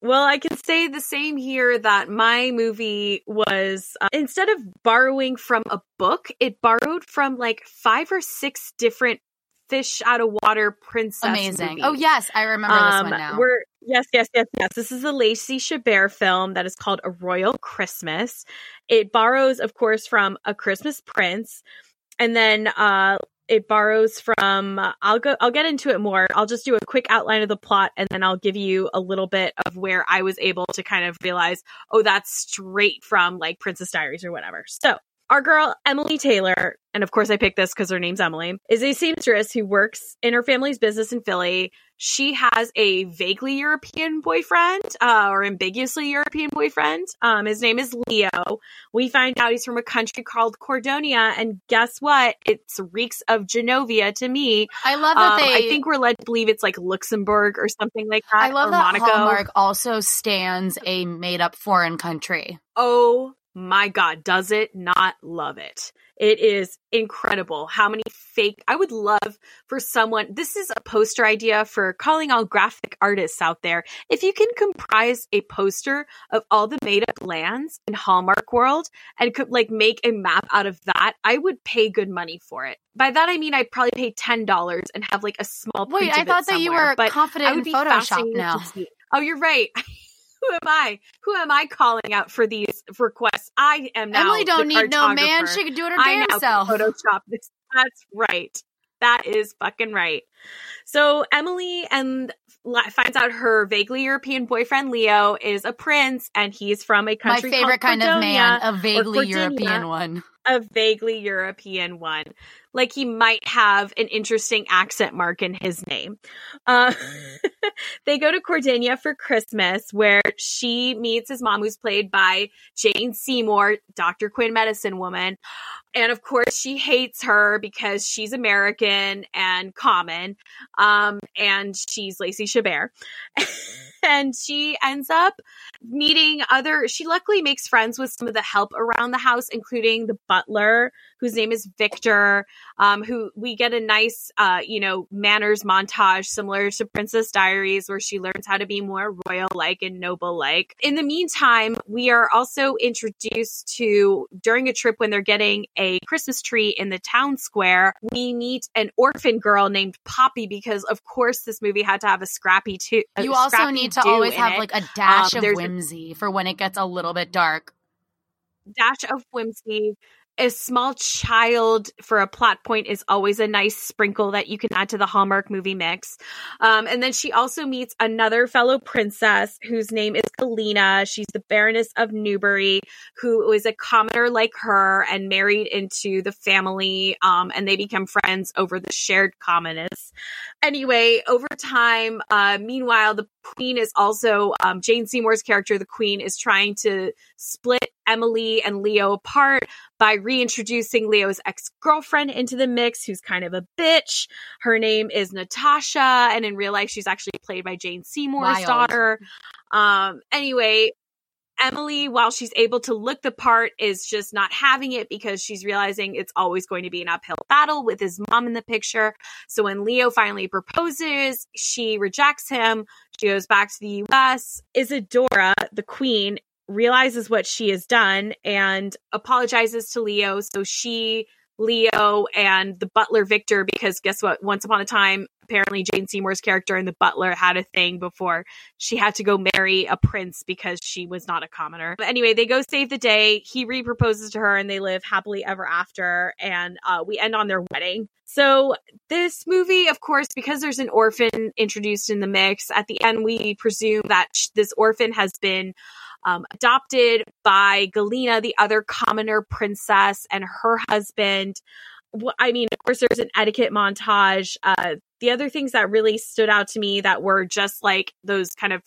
Well, I can say the same here that my movie was uh, instead of borrowing from a book, it borrowed from like five or six different fish out of water princess. Amazing. movies. Oh yes, I remember this Um, one now. We're yes, yes, yes, yes. This is a Lacey Chabert film that is called A Royal Christmas. It borrows, of course, from A Christmas Prince, and then uh, it borrows from. uh, I'll go. I'll get into it more. I'll just do a quick outline of the plot, and then I'll give you a little bit of where I was able to kind of realize, oh, that's straight from like Princess Diaries or whatever. So. Our girl, Emily Taylor, and of course I picked this because her name's Emily, is a seamstress who works in her family's business in Philly she has a vaguely European boyfriend, uh, or ambiguously European boyfriend. Um, his name is Leo. We find out he's from a country called Cordinia, and guess what? It reeks of Genovia to me. I love that Um, they. I think we're led to believe it's like Luxembourg or something like that. I love or that Monaco. Hallmark also stands a made-up foreign country. Oh my God, does it not love it? It is incredible how many fake. I would love for someone. This is a poster idea for calling all graphic artists out there. If you can comprise a poster of all the made up lands in Hallmark World and could like make a map out of that, I would pay good money for it. By that I mean I'd probably pay ten dollars and have like a small. Wait, I thought that you were confident I would in Photoshop now. Oh, you're right. [LAUGHS] who am I? Who am I calling out for these requests? I am now. Emily don't need no man. She can do it her I damn self. Photoshop this. That's right. That is fucking right. So Emily and finds out her vaguely European boyfriend Leo is a prince, and he's from a country. My favorite kind of man, a vaguely European one. A vaguely European one like he might have an interesting accent mark in his name. Uh, [LAUGHS] they go to Cordelia for Christmas, where she meets his mom, who's played by Jane Seymour, Dr. Quinn medicine woman. And of course, she hates her because she's American and common. Um, and she's Lacey Chabert. [LAUGHS] and she ends up meeting other, she luckily makes friends with some of the help around the house, including the butler, whose name is Victor, um, who we get a nice, uh, you know, manners montage similar to Princess Diaries, where she learns how to be more royal like and noble like. In the meantime, we are also introduced to during a trip when they're getting a Christmas tree in the town square, we meet an orphan girl named Poppy because, of course, this movie had to have a scrappy too. You also need to always have it. like a dash um, of whimsy for when it gets a little bit dark dash of whimsy a small child for a plot point is always a nice sprinkle that you can add to the Hallmark movie mix. Um, and then she also meets another fellow princess whose name is Galena. She's the Baroness of Newbury, who is a commoner like her and married into the family. Um, and they become friends over the shared commonness. Anyway, over time, uh, meanwhile, the queen is also um, Jane Seymour's character. The queen is trying to split Emily and Leo apart by reintroducing Leo's ex girlfriend into the mix, who's kind of a bitch. Her name is Natasha, and in real life, she's actually played by Jane Seymour's Wild. daughter. Um, anyway, Emily, while she's able to look the part, is just not having it because she's realizing it's always going to be an uphill battle with his mom in the picture. So when Leo finally proposes, she rejects him. She goes back to the US. Isadora, the queen, realizes what she has done and apologizes to Leo. So she Leo and the butler Victor because guess what? Once upon a time, apparently Jane Seymour's character and the butler had a thing before she had to go marry a prince because she was not a commoner. But anyway, they go save the day. He reproposes to her and they live happily ever after. And uh, we end on their wedding. So this movie, of course, because there's an orphan introduced in the mix, at the end we presume that this orphan has been um, adopted by Galena, the other commoner princess, and her husband. I mean, of course, there's an etiquette montage. Uh, the other things that really stood out to me that were just like those kind of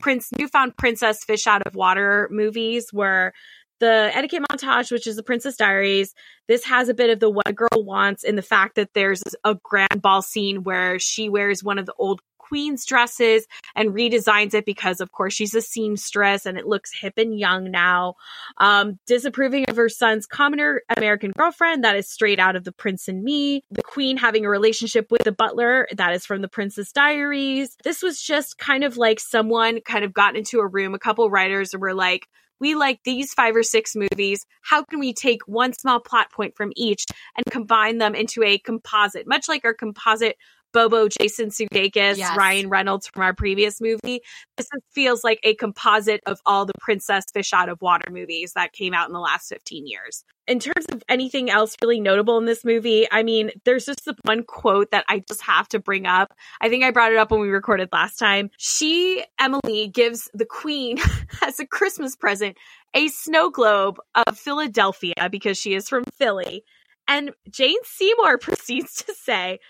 prince, newfound princess fish out of water movies were the etiquette montage, which is the Princess Diaries. This has a bit of the what a girl wants in the fact that there's a grand ball scene where she wears one of the old queen's dresses and redesigns it because, of course, she's a seamstress and it looks hip and young now. Um, disapproving of her son's commoner American girlfriend that is straight out of The Prince and Me. The queen having a relationship with the butler that is from The Princess Diaries. This was just kind of like someone kind of got into a room. A couple writers were like, we like these five or six movies. How can we take one small plot point from each and combine them into a composite, much like our composite Bobo, Jason Sudeikis, yes. Ryan Reynolds from our previous movie. This feels like a composite of all the Princess Fish Out of Water movies that came out in the last 15 years. In terms of anything else really notable in this movie, I mean, there's just the one quote that I just have to bring up. I think I brought it up when we recorded last time. She, Emily, gives the queen [LAUGHS] as a Christmas present a snow globe of Philadelphia because she is from Philly. And Jane Seymour [LAUGHS] proceeds to say,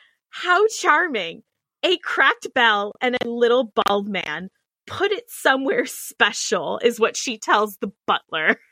how charming. A cracked bell and a little bald man. Put it somewhere special, is what she tells the butler. [LAUGHS]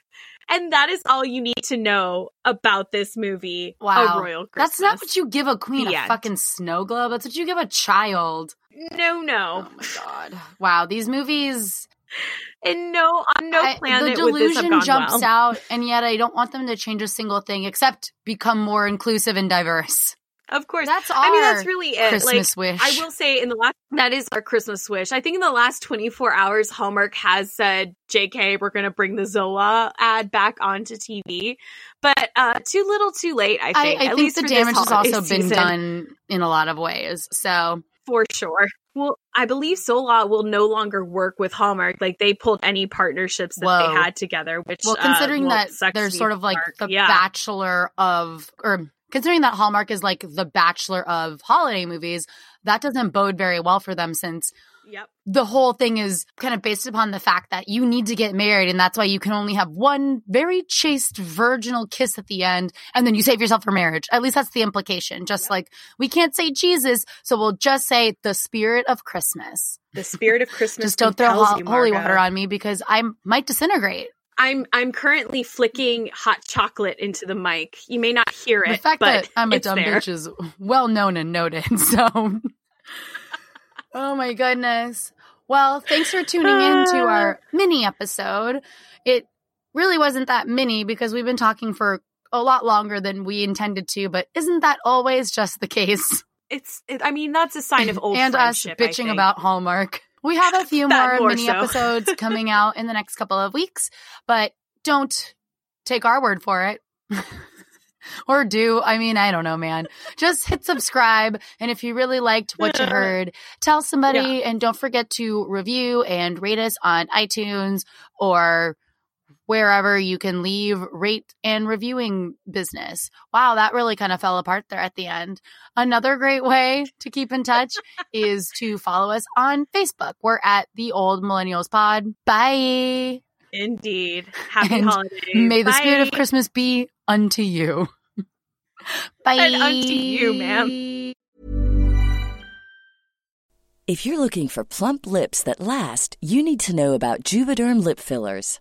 And that is all you need to know about this movie. Wow. A Royal Christmas. That's not what you give a queen, the a end. fucking snow globe. That's what you give a child. No, no. Oh my god. Wow, these movies [LAUGHS] And no, on no I- planet the would this have delusion gone jumps well. out, and yet I don't want them to change a single thing except become more inclusive and diverse. Of course. That's all. I mean, that's really it. Christmas like, wish. I will say in the last, that is our Christmas wish. I think in the last 24 hours, Hallmark has said, JK, we're going to bring the Zola ad back onto TV. But, uh, too little too late, I I, think. I at think the damage has also been done in a lot of ways. So For sure. Well, I believe Zola will no longer work with Hallmark. Like they pulled any partnerships that Whoa. they had together, which, Well, uh, considering well, that they're sort of like the yeah. bachelor of, or considering that Hallmark is like the bachelor of holiday movies, that doesn't bode very well for them since Yep. the whole thing is kind of based upon the fact that you need to get married and that's why you can only have one very chaste virginal kiss at the end and then you save yourself for marriage. At least that's the implication. Just like we can't say Jesus, so we'll just say the spirit of Christmas. The spirit of [LAUGHS] Christmas. Just don't throw ho- you, holy water on me because I might disintegrate. I'm I'm currently flicking hot chocolate into the mic. You may not hear it, the fact but that I'm a dumb there. bitch is well known and noted. [LAUGHS] So, oh my goodness. Well, thanks for tuning in to [SIGHS] our mini episode. It really wasn't that mini because we've been talking for a lot longer than we intended to, but isn't that always just the case? It's. It, I mean, that's a sign of [LAUGHS] old and us bitching about Hallmark. We have a [LAUGHS] few more, more mini so. [LAUGHS] episodes coming out in the next couple of weeks, but don't take our word for it. [LAUGHS] or do. I mean, I don't know, man. Just hit subscribe. And if you really liked what you heard, tell somebody and don't forget to review and rate us on iTunes or wherever you can leave rate and reviewing business. Wow, that really kind of fell apart there at the end. Another great way to keep in touch [LAUGHS] is to follow us on Facebook. We're at the Old Millennials Pod. Bye. Indeed. Happy And holidays. May the spirit of Christmas be unto you. Bye. [LAUGHS] And unto you, ma'am. If you're looking for plump lips that last, you need to know about Juvederm lip fillers.